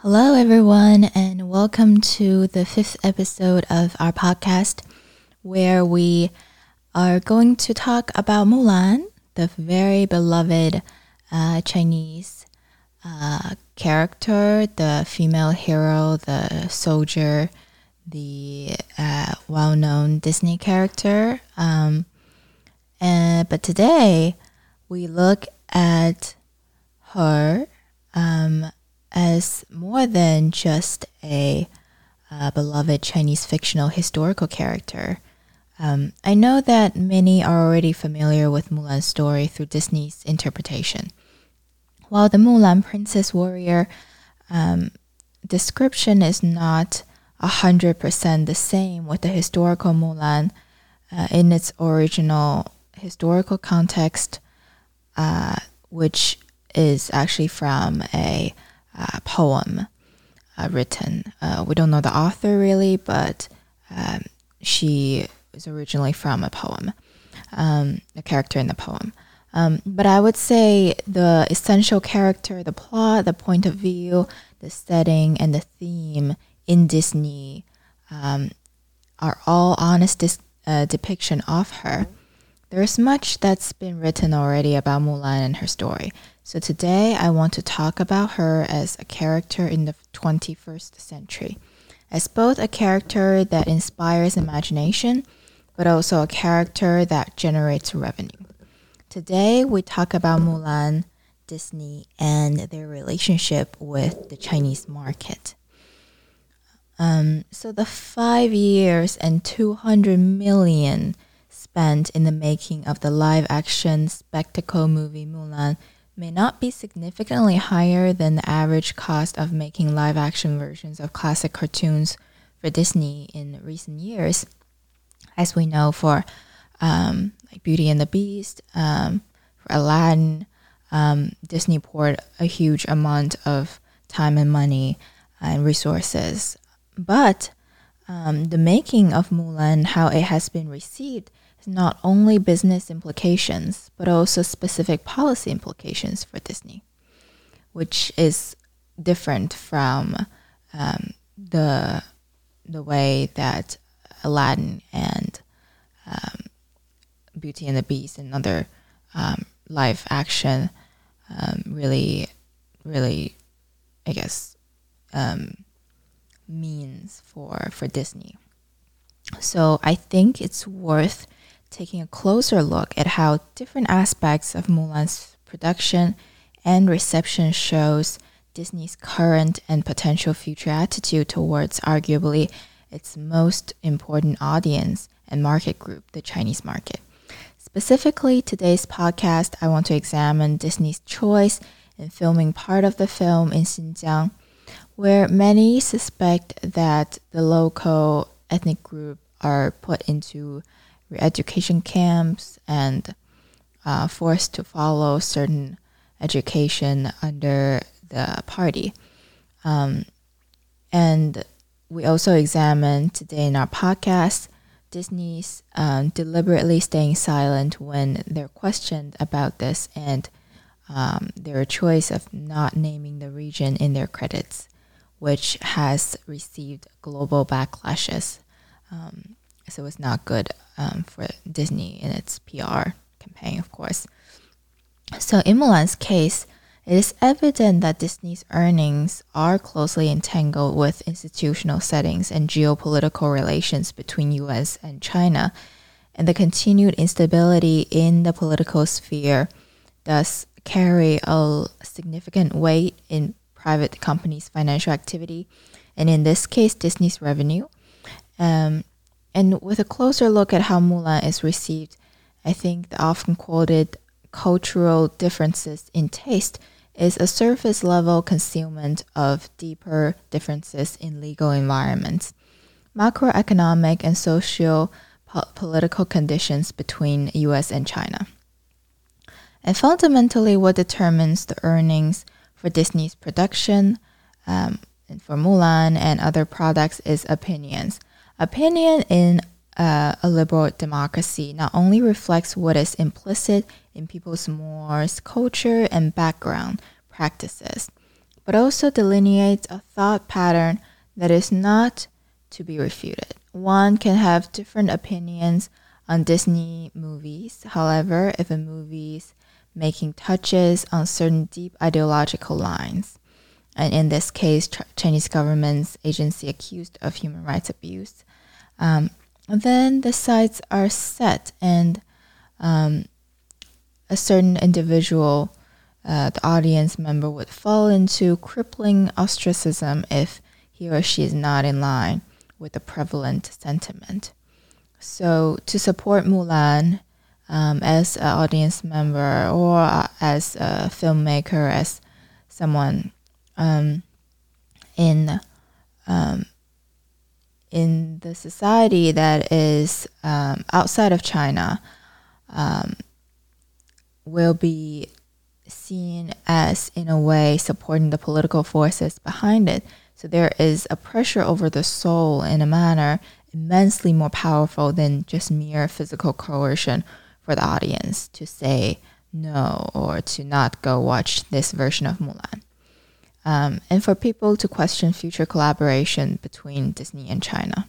Hello, everyone, and welcome to the fifth episode of our podcast, where we are going to talk about Mulan, the very beloved uh, Chinese uh, character, the female hero, the soldier, the uh, well known Disney character. Um, and, but today we look at her. Um, as more than just a uh, beloved Chinese fictional historical character. Um, I know that many are already familiar with Mulan's story through Disney's interpretation. While the Mulan Princess Warrior um, description is not 100% the same with the historical Mulan uh, in its original historical context, uh, which is actually from a uh, poem uh, written. Uh, we don't know the author really, but um, she was originally from a poem, um, a character in the poem. Um, but I would say the essential character, the plot, the point of view, the setting, and the theme in Disney um, are all honest dis- uh, depiction of her. There's much that's been written already about Mulan and her story. So today I want to talk about her as a character in the 21st century, as both a character that inspires imagination, but also a character that generates revenue. Today we talk about Mulan, Disney, and their relationship with the Chinese market. Um, so the five years and 200 million spent in the making of the live action spectacle movie Mulan may not be significantly higher than the average cost of making live action versions of classic cartoons for Disney in recent years. As we know, for um, like Beauty and the Beast, um, for Aladdin, um, Disney poured a huge amount of time and money and resources. But um, the making of Mulan, how it has been received, not only business implications, but also specific policy implications for Disney, which is different from um, the the way that Aladdin and um, Beauty and the Beast and other um, live action um, really, really, I guess, um, means for for Disney. So I think it's worth taking a closer look at how different aspects of Mulan's production and reception shows Disney's current and potential future attitude towards arguably its most important audience and market group, the Chinese market. Specifically, today's podcast, I want to examine Disney's choice in filming part of the film in Xinjiang, where many suspect that the local ethnic group are put into re-education camps and uh, forced to follow certain education under the party. Um, and we also examined today in our podcast Disney's um, deliberately staying silent when they're questioned about this and um, their choice of not naming the region in their credits, which has received global backlashes. Um, so it's not good um, for Disney in its PR campaign, of course. So in Mulan's case, it is evident that Disney's earnings are closely entangled with institutional settings and geopolitical relations between US and China, and the continued instability in the political sphere thus carry a significant weight in private companies' financial activity, and in this case, Disney's revenue. Um, and with a closer look at how Mulan is received, I think the often quoted cultural differences in taste is a surface level concealment of deeper differences in legal environments, macroeconomic and socio political conditions between US and China. And fundamentally, what determines the earnings for Disney's production um, and for Mulan and other products is opinions Opinion in uh, a liberal democracy not only reflects what is implicit in people's mores, culture, and background practices, but also delineates a thought pattern that is not to be refuted. One can have different opinions on Disney movies. However, if a movie's making touches on certain deep ideological lines, and in this case, Chinese government's agency accused of human rights abuse, um, then the sides are set, and um, a certain individual, uh, the audience member, would fall into crippling ostracism if he or she is not in line with the prevalent sentiment. So, to support Mulan um, as an audience member or as a filmmaker, as someone um, in um, in the society that is um, outside of China um, will be seen as, in a way, supporting the political forces behind it. So there is a pressure over the soul in a manner immensely more powerful than just mere physical coercion for the audience to say no or to not go watch this version of Mulan um, and for people to question future collaboration between Disney and China.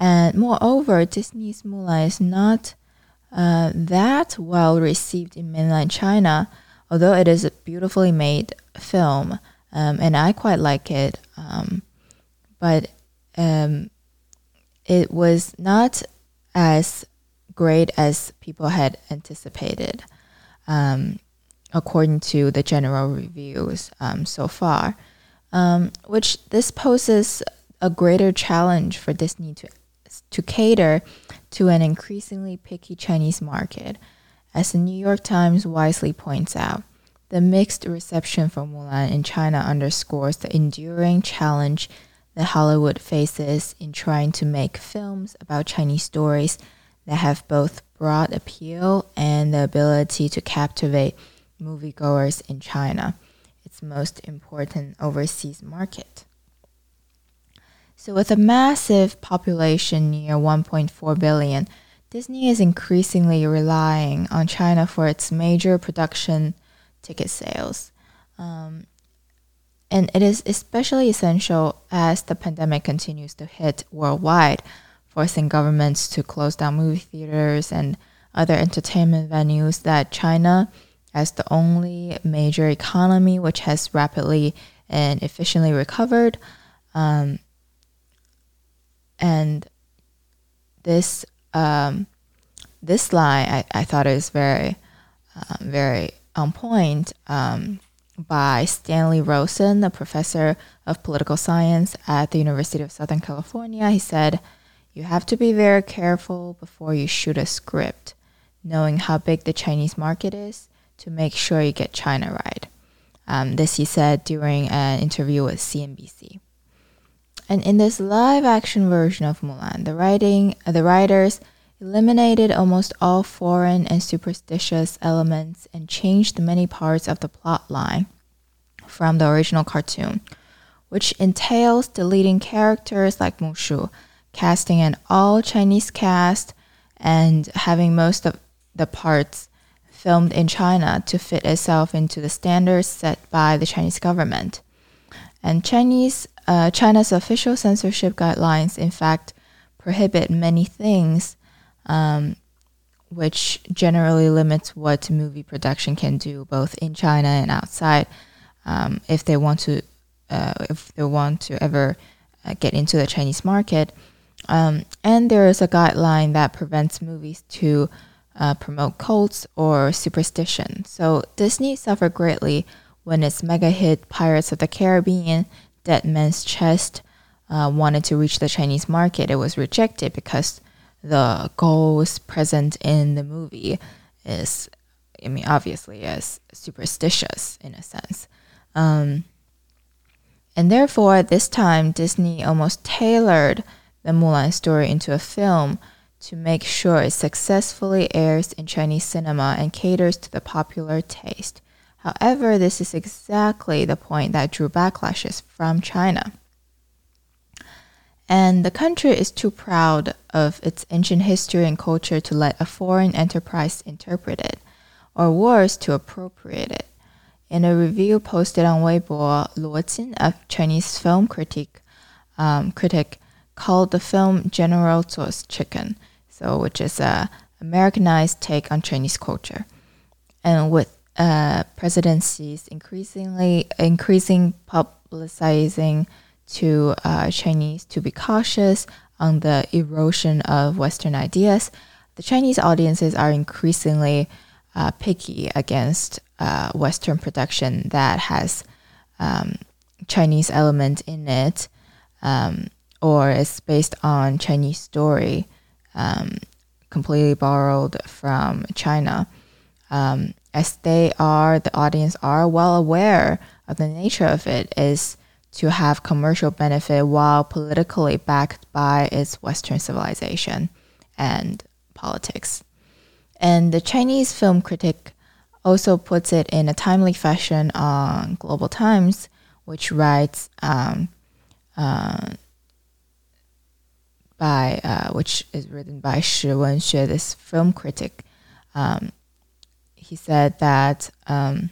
And moreover, Disney's Mulan is not uh, that well received in mainland China, although it is a beautifully made film, um, and I quite like it. Um, but um, it was not as great as people had anticipated. Um, according to the general reviews um, so far, um, which this poses a greater challenge for Disney to to cater to an increasingly picky Chinese market. As the New York Times wisely points out, the mixed reception for Mulan in China underscores the enduring challenge that Hollywood faces in trying to make films about Chinese stories that have both broad appeal and the ability to captivate moviegoers in China, its most important overseas market. So, with a massive population near 1.4 billion, Disney is increasingly relying on China for its major production ticket sales. Um, and it is especially essential as the pandemic continues to hit worldwide, forcing governments to close down movie theaters and other entertainment venues that China as the only major economy which has rapidly and efficiently recovered. Um, and this um, this line I, I thought is very um, very on point um, by Stanley Rosen, a professor of political science at the University of Southern California. He said, "You have to be very careful before you shoot a script, knowing how big the Chinese market is." To make sure you get China right. Um, this he said during an interview with CNBC. And in this live action version of Mulan, the writing uh, the writers eliminated almost all foreign and superstitious elements and changed many parts of the plot line from the original cartoon, which entails deleting characters like Mushu, casting an all Chinese cast, and having most of the parts filmed in China to fit itself into the standards set by the Chinese government. And Chinese uh, China's official censorship guidelines, in fact, prohibit many things, um, which generally limits what movie production can do, both in China and outside, um, if they want to, uh, if they want to ever uh, get into the Chinese market. Um, and there is a guideline that prevents movies to uh, promote cults or superstition. So Disney suffered greatly when its mega hit Pirates of the Caribbean, Dead Man's Chest, uh, wanted to reach the Chinese market. It was rejected because the goals present in the movie is, I mean, obviously, is superstitious in a sense. Um, and therefore, this time, Disney almost tailored the Mulan story into a film to make sure it successfully airs in Chinese cinema and caters to the popular taste. However, this is exactly the point that drew backlashes from China. And the country is too proud of its ancient history and culture to let a foreign enterprise interpret it, or worse, to appropriate it. In a review posted on Weibo, Luo Jin, a Chinese film critic, um, critic called the film General Tso's Chicken, so which is a Americanized take on Chinese culture. And with uh, presidencies increasingly increasing publicizing to uh, Chinese to be cautious on the erosion of Western ideas, the Chinese audiences are increasingly uh, picky against uh, Western production that has um, Chinese element in it, um, or is based on Chinese story, um, completely borrowed from China. Um, as they are, the audience are well aware of the nature of it is to have commercial benefit while politically backed by its Western civilization and politics. And the Chinese film critic also puts it in a timely fashion on Global Times, which writes um, uh, by uh, which is written by Shi Wenxue, this film critic. Um, he said that um,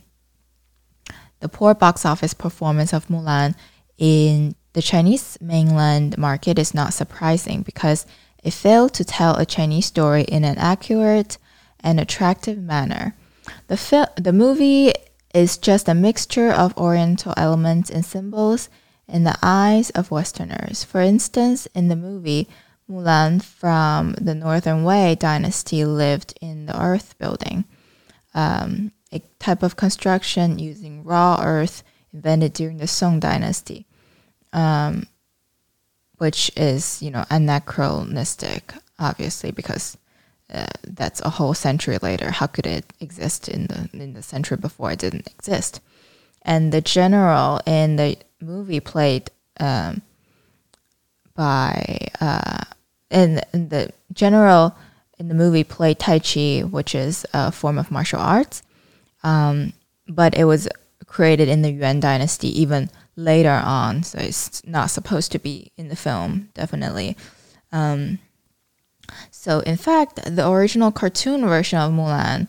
the poor box office performance of Mulan in the Chinese mainland market is not surprising because it failed to tell a Chinese story in an accurate and attractive manner. The, fil- the movie is just a mixture of Oriental elements and symbols in the eyes of Westerners. For instance, in the movie, Mulan from the Northern Wei dynasty lived in the earth building, um, a type of construction using raw earth invented during the Song dynasty, um, which is, you know, anachronistic, obviously, because uh, that's a whole century later. How could it exist in the in the century before it didn't exist? And the general in the movie played um, by uh, in, in the general in the movie played Tai Chi, which is a form of martial arts, um, but it was created in the Yuan dynasty even later on, so it's not supposed to be in the film. Definitely. Um, so, in fact, the original cartoon version of Mulan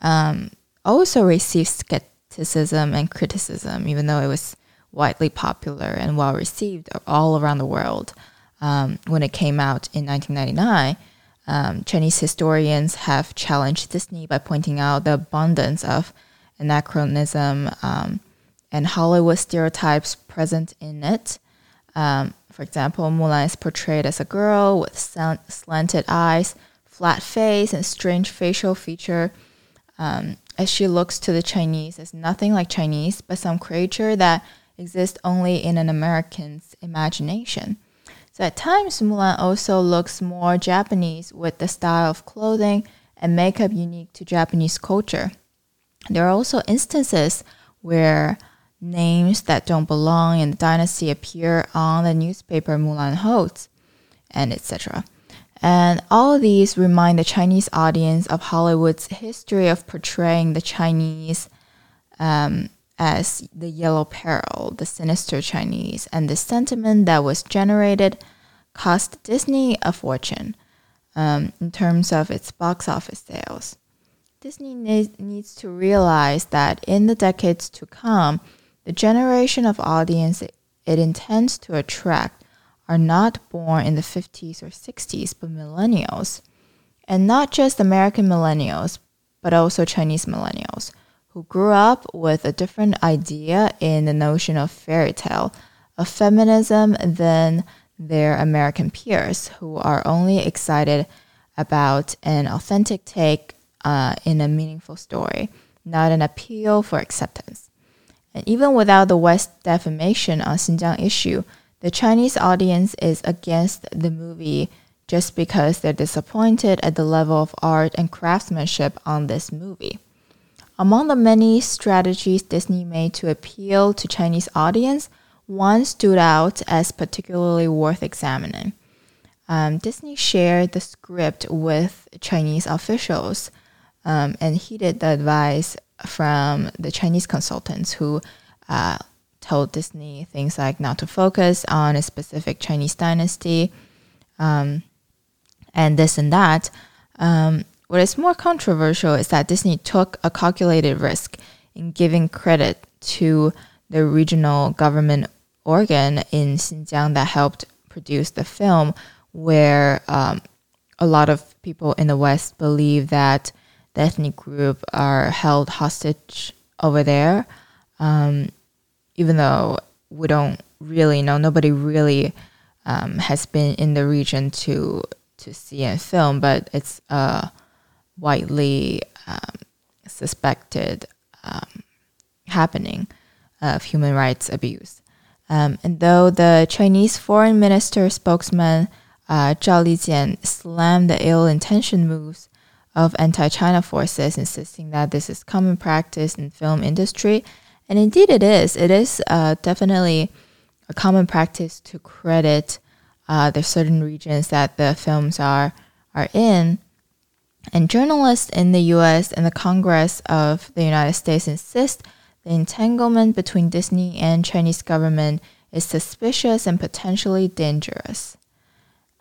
um, also received skepticism and criticism, even though it was widely popular and well received all around the world. Um, when it came out in 1999, um, Chinese historians have challenged Disney by pointing out the abundance of anachronism um, and Hollywood stereotypes present in it. Um, for example, Mulan is portrayed as a girl with slanted eyes, flat face, and strange facial feature. Um, as she looks to the Chinese as nothing like Chinese, but some creature that exists only in an American's imagination. So at times, Mulan also looks more Japanese with the style of clothing and makeup unique to Japanese culture. There are also instances where names that don't belong in the dynasty appear on the newspaper Mulan holds, and etc. And all these remind the Chinese audience of Hollywood's history of portraying the Chinese um, as the yellow peril, the sinister Chinese, and the sentiment that was generated cost Disney a fortune um, in terms of its box office sales. Disney needs to realize that in the decades to come, the generation of audience it intends to attract are not born in the 50s or 60s, but millennials. And not just American millennials, but also Chinese millennials who grew up with a different idea in the notion of fairy tale, of feminism than their American peers, who are only excited about an authentic take uh, in a meaningful story, not an appeal for acceptance. And even without the West defamation on Xinjiang issue, the Chinese audience is against the movie just because they're disappointed at the level of art and craftsmanship on this movie. Among the many strategies Disney made to appeal to Chinese audience, one stood out as particularly worth examining. Um, Disney shared the script with Chinese officials um, and heeded the advice from the Chinese consultants who uh, told Disney things like not to focus on a specific Chinese dynasty um, and this and that. Um, what is more controversial is that Disney took a calculated risk in giving credit to the regional government organ in Xinjiang that helped produce the film, where um, a lot of people in the West believe that the ethnic group are held hostage over there, um, even though we don't really know. Nobody really um, has been in the region to to see and film, but it's uh, widely um, suspected um, happening of human rights abuse. Um, and though the Chinese foreign minister spokesman uh, Zhao Lijian slammed the ill-intentioned moves of anti-China forces, insisting that this is common practice in film industry, and indeed it is. It is uh, definitely a common practice to credit uh, the certain regions that the films are are in. And journalists in the U.S. and the Congress of the United States insist the entanglement between Disney and Chinese government is suspicious and potentially dangerous.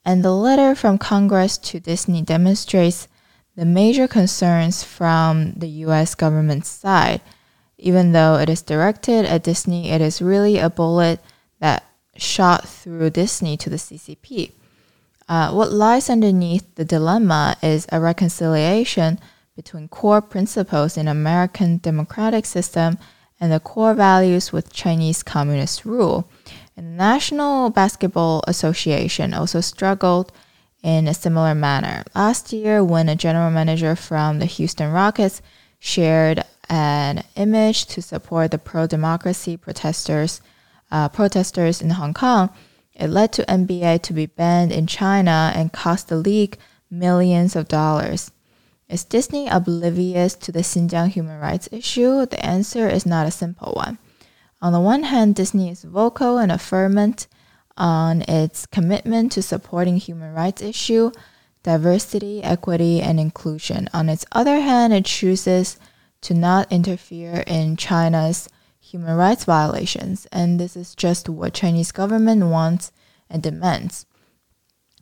And the letter from Congress to Disney demonstrates the major concerns from the US government side. Even though it is directed at Disney, it is really a bullet that shot through Disney to the CCP. Uh, what lies underneath the dilemma is a reconciliation between core principles in American democratic system and the core values with Chinese communist rule. And the National Basketball Association also struggled in a similar manner. Last year, when a general manager from the Houston Rockets shared an image to support the pro-democracy protesters, uh, protesters in Hong Kong, it led to NBA to be banned in China and cost the league millions of dollars. Is Disney oblivious to the Xinjiang human rights issue? The answer is not a simple one. On the one hand, Disney is vocal and affirmant on its commitment to supporting human rights issue, diversity, equity, and inclusion. On its other hand, it chooses to not interfere in China's human rights violations, and this is just what Chinese government wants and demands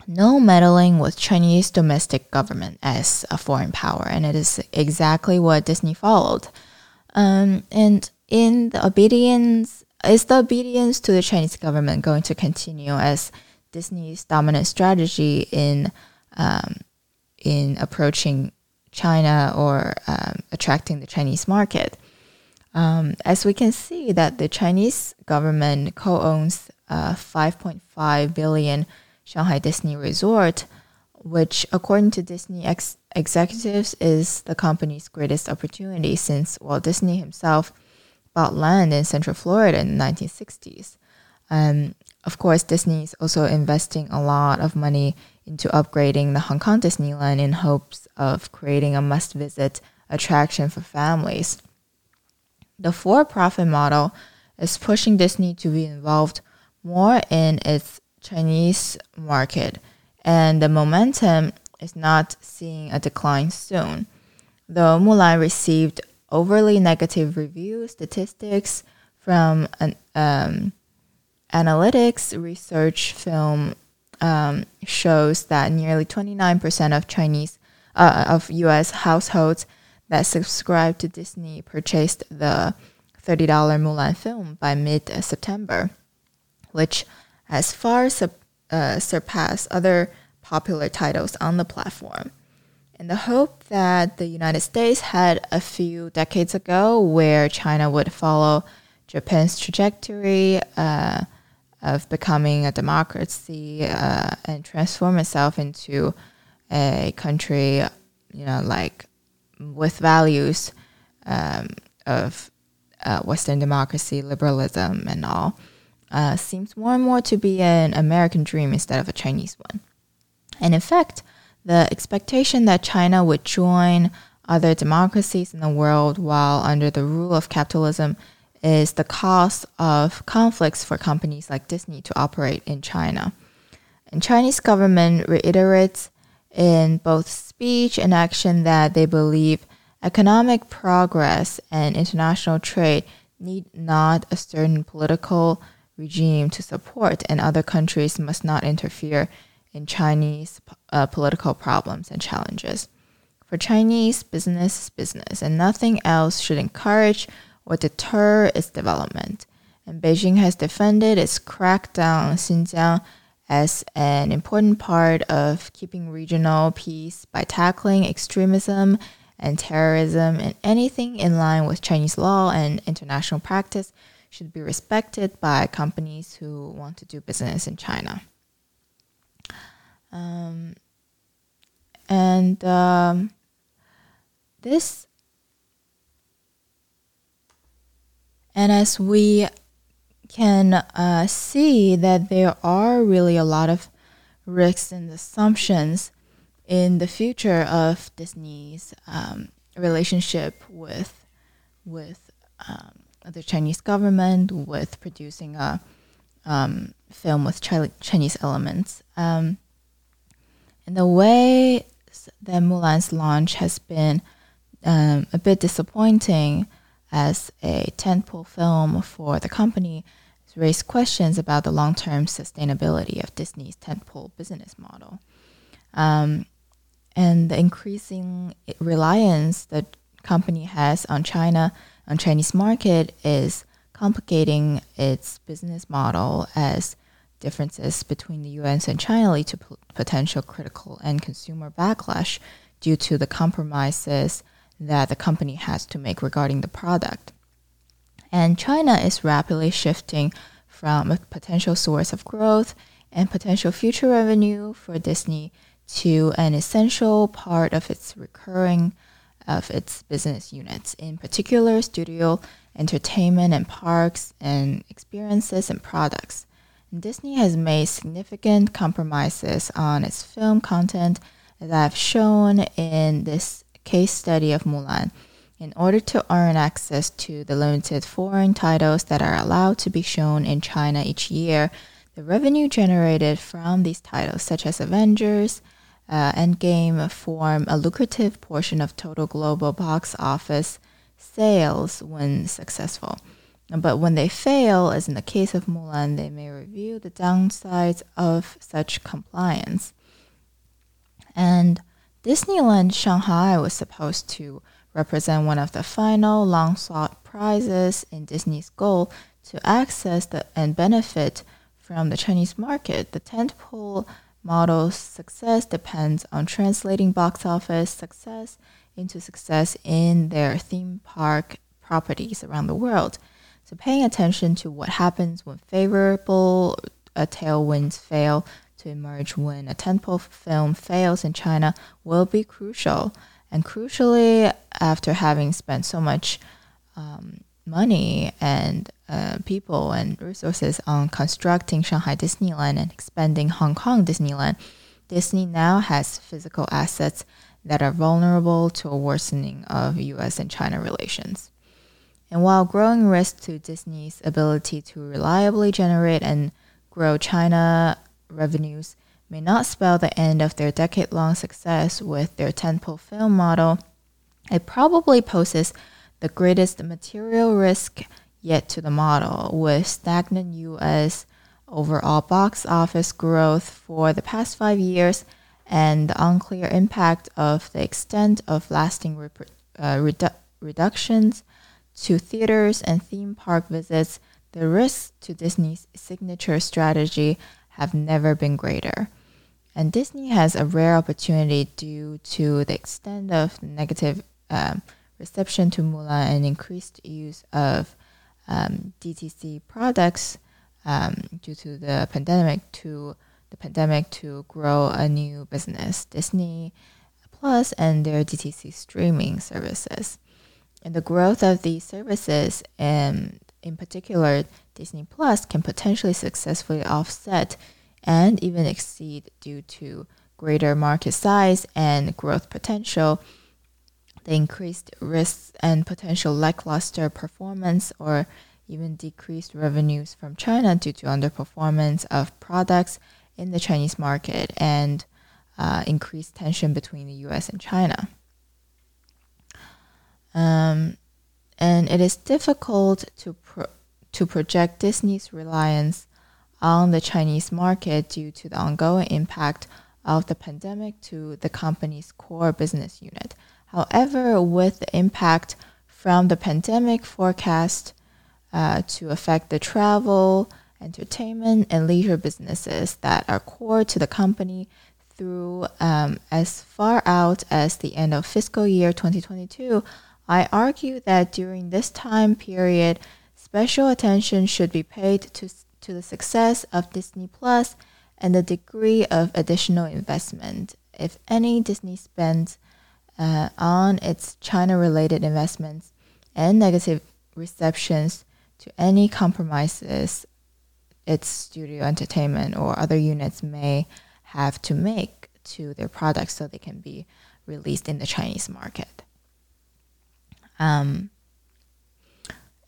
no meddling with Chinese domestic government as a foreign power, and it is exactly what Disney followed. Um, and in the obedience, is the obedience to the Chinese government going to continue as Disney's dominant strategy in um, in approaching China or um, attracting the Chinese market? Um, as we can see, that the Chinese government co-owns uh, 5.5 billion Shanghai Disney Resort, which, according to Disney ex- executives, is the company's greatest opportunity since Walt Disney himself bought land in Central Florida in the 1960s. Um, of course, Disney is also investing a lot of money into upgrading the Hong Kong Disneyland in hopes of creating a must visit attraction for families. The for profit model is pushing Disney to be involved more in its Chinese market, and the momentum is not seeing a decline soon. Though Mulan received overly negative review statistics from an um, analytics research film um, shows that nearly 29% of Chinese uh, of U.S. households that subscribed to Disney purchased the $30 Mulan film by mid September, which has far uh, surpassed other popular titles on the platform. In the hope that the United States had a few decades ago, where China would follow Japan's trajectory uh, of becoming a democracy uh, and transform itself into a country, you know, like with values um, of uh, Western democracy, liberalism, and all uh, seems more and more to be an American dream instead of a Chinese one. And in fact, the expectation that China would join other democracies in the world while under the rule of capitalism is the cause of conflicts for companies like Disney to operate in China. And Chinese government reiterates in both speech and action that they believe economic progress and international trade need not a certain political regime to support, and other countries must not interfere in Chinese uh, political problems and challenges. For Chinese, business is business, and nothing else should encourage or deter its development. And Beijing has defended its crackdown on Xinjiang as an important part of keeping regional peace by tackling extremism and terrorism, and anything in line with Chinese law and international practice should be respected by companies who want to do business in China. Um, and um, this. And as we can uh, see that there are really a lot of risks and assumptions in the future of Disney's um, relationship with with um, the Chinese government, with producing a um, film with Chinese elements. Um, and the way that Mulan's launch has been um, a bit disappointing as a tentpole film for the company has raised questions about the long-term sustainability of Disney's tentpole business model. Um, and the increasing reliance the company has on China, on Chinese market, is complicating its business model as differences between the US and China lead to potential critical and consumer backlash due to the compromises that the company has to make regarding the product. And China is rapidly shifting from a potential source of growth and potential future revenue for Disney to an essential part of its recurring of its business units, in particular studio, entertainment and parks and experiences and products. Disney has made significant compromises on its film content, as I've shown in this case study of Mulan, in order to earn access to the limited foreign titles that are allowed to be shown in China each year. The revenue generated from these titles, such as Avengers, uh, Endgame, form a lucrative portion of total global box office sales when successful. But when they fail, as in the case of Mulan, they may review the downsides of such compliance. And Disneyland Shanghai was supposed to represent one of the final long sought prizes in Disney's goal to access the, and benefit from the Chinese market. The tentpole model's success depends on translating box office success into success in their theme park properties around the world. So paying attention to what happens when favorable uh, tailwinds fail to emerge when a tentpole film fails in China will be crucial. And crucially, after having spent so much um, money and uh, people and resources on constructing Shanghai Disneyland and expanding Hong Kong Disneyland, Disney now has physical assets that are vulnerable to a worsening of US and China relations. And while growing risk to Disney's ability to reliably generate and grow China revenues may not spell the end of their decade long success with their tentpole film model, it probably poses the greatest material risk yet to the model, with stagnant US overall box office growth for the past five years and the unclear impact of the extent of lasting uh, redu- reductions to theaters and theme park visits, the risk to Disney's signature strategy have never been greater. And Disney has a rare opportunity due to the extent of negative um, reception to Mulan and increased use of um, DTC products um, due to the pandemic to the pandemic to grow a new business, Disney Plus and their DTC streaming services. And the growth of these services, and in particular Disney Plus, can potentially successfully offset and even exceed due to greater market size and growth potential, the increased risks and potential lackluster performance or even decreased revenues from China due to underperformance of products in the Chinese market and uh, increased tension between the US and China. Um, and it is difficult to pro- to project Disney's reliance on the Chinese market due to the ongoing impact of the pandemic to the company's core business unit. However, with the impact from the pandemic forecast uh, to affect the travel, entertainment, and leisure businesses that are core to the company through um, as far out as the end of fiscal year 2022, I argue that during this time period, special attention should be paid to, to the success of Disney Plus and the degree of additional investment, if any, Disney spends uh, on its China related investments and negative receptions to any compromises its studio entertainment or other units may have to make to their products so they can be released in the Chinese market. Um,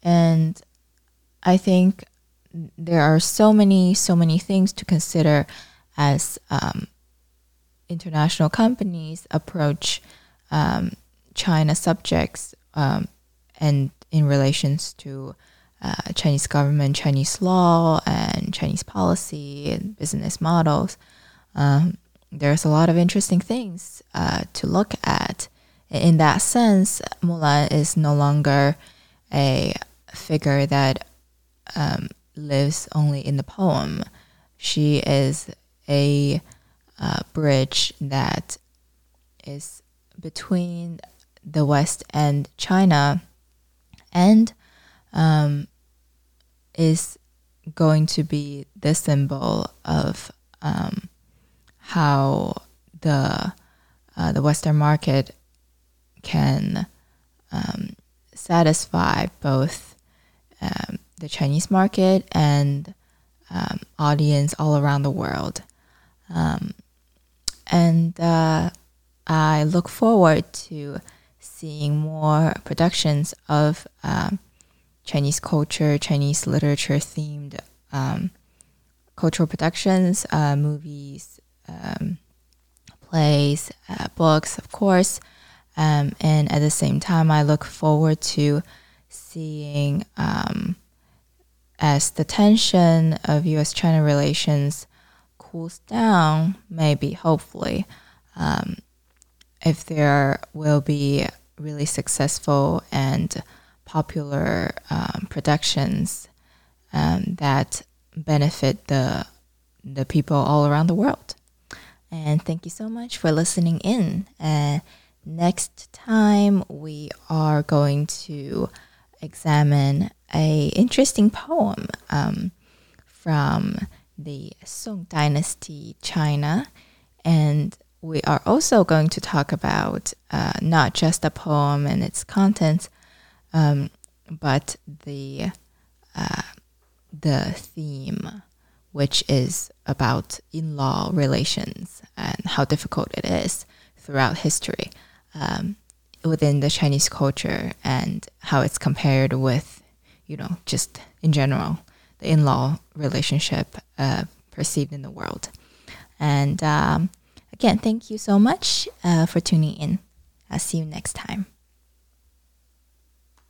and I think there are so many, so many things to consider as um, international companies approach um, China subjects um, and in relations to uh, Chinese government, Chinese law, and Chinese policy and business models. Um, there's a lot of interesting things uh, to look at. In that sense, Mulan is no longer a figure that um, lives only in the poem. She is a uh, bridge that is between the West and China and um, is going to be the symbol of um, how the uh, the Western market can um, satisfy both um, the Chinese market and um, audience all around the world. Um, and uh, I look forward to seeing more productions of um, Chinese culture, Chinese literature themed um, cultural productions, uh, movies, plays, uh, books, of course. Um, and at the same time, I look forward to seeing um, as the tension of US China relations cools down, maybe, hopefully, um, if there will be really successful and popular um, productions um, that benefit the the people all around the world. And thank you so much for listening in. Uh, next time we are going to examine a interesting poem um, from the Song Dynasty China, and we are also going to talk about uh, not just the poem and its contents, um, but the uh, the theme, which is about in-law relations and how difficult it is throughout history um, within the Chinese culture and how it's compared with, you know, just in general the in-law relationship uh, perceived in the world. And um, again, thank you so much uh, for tuning in. I'll see you next time.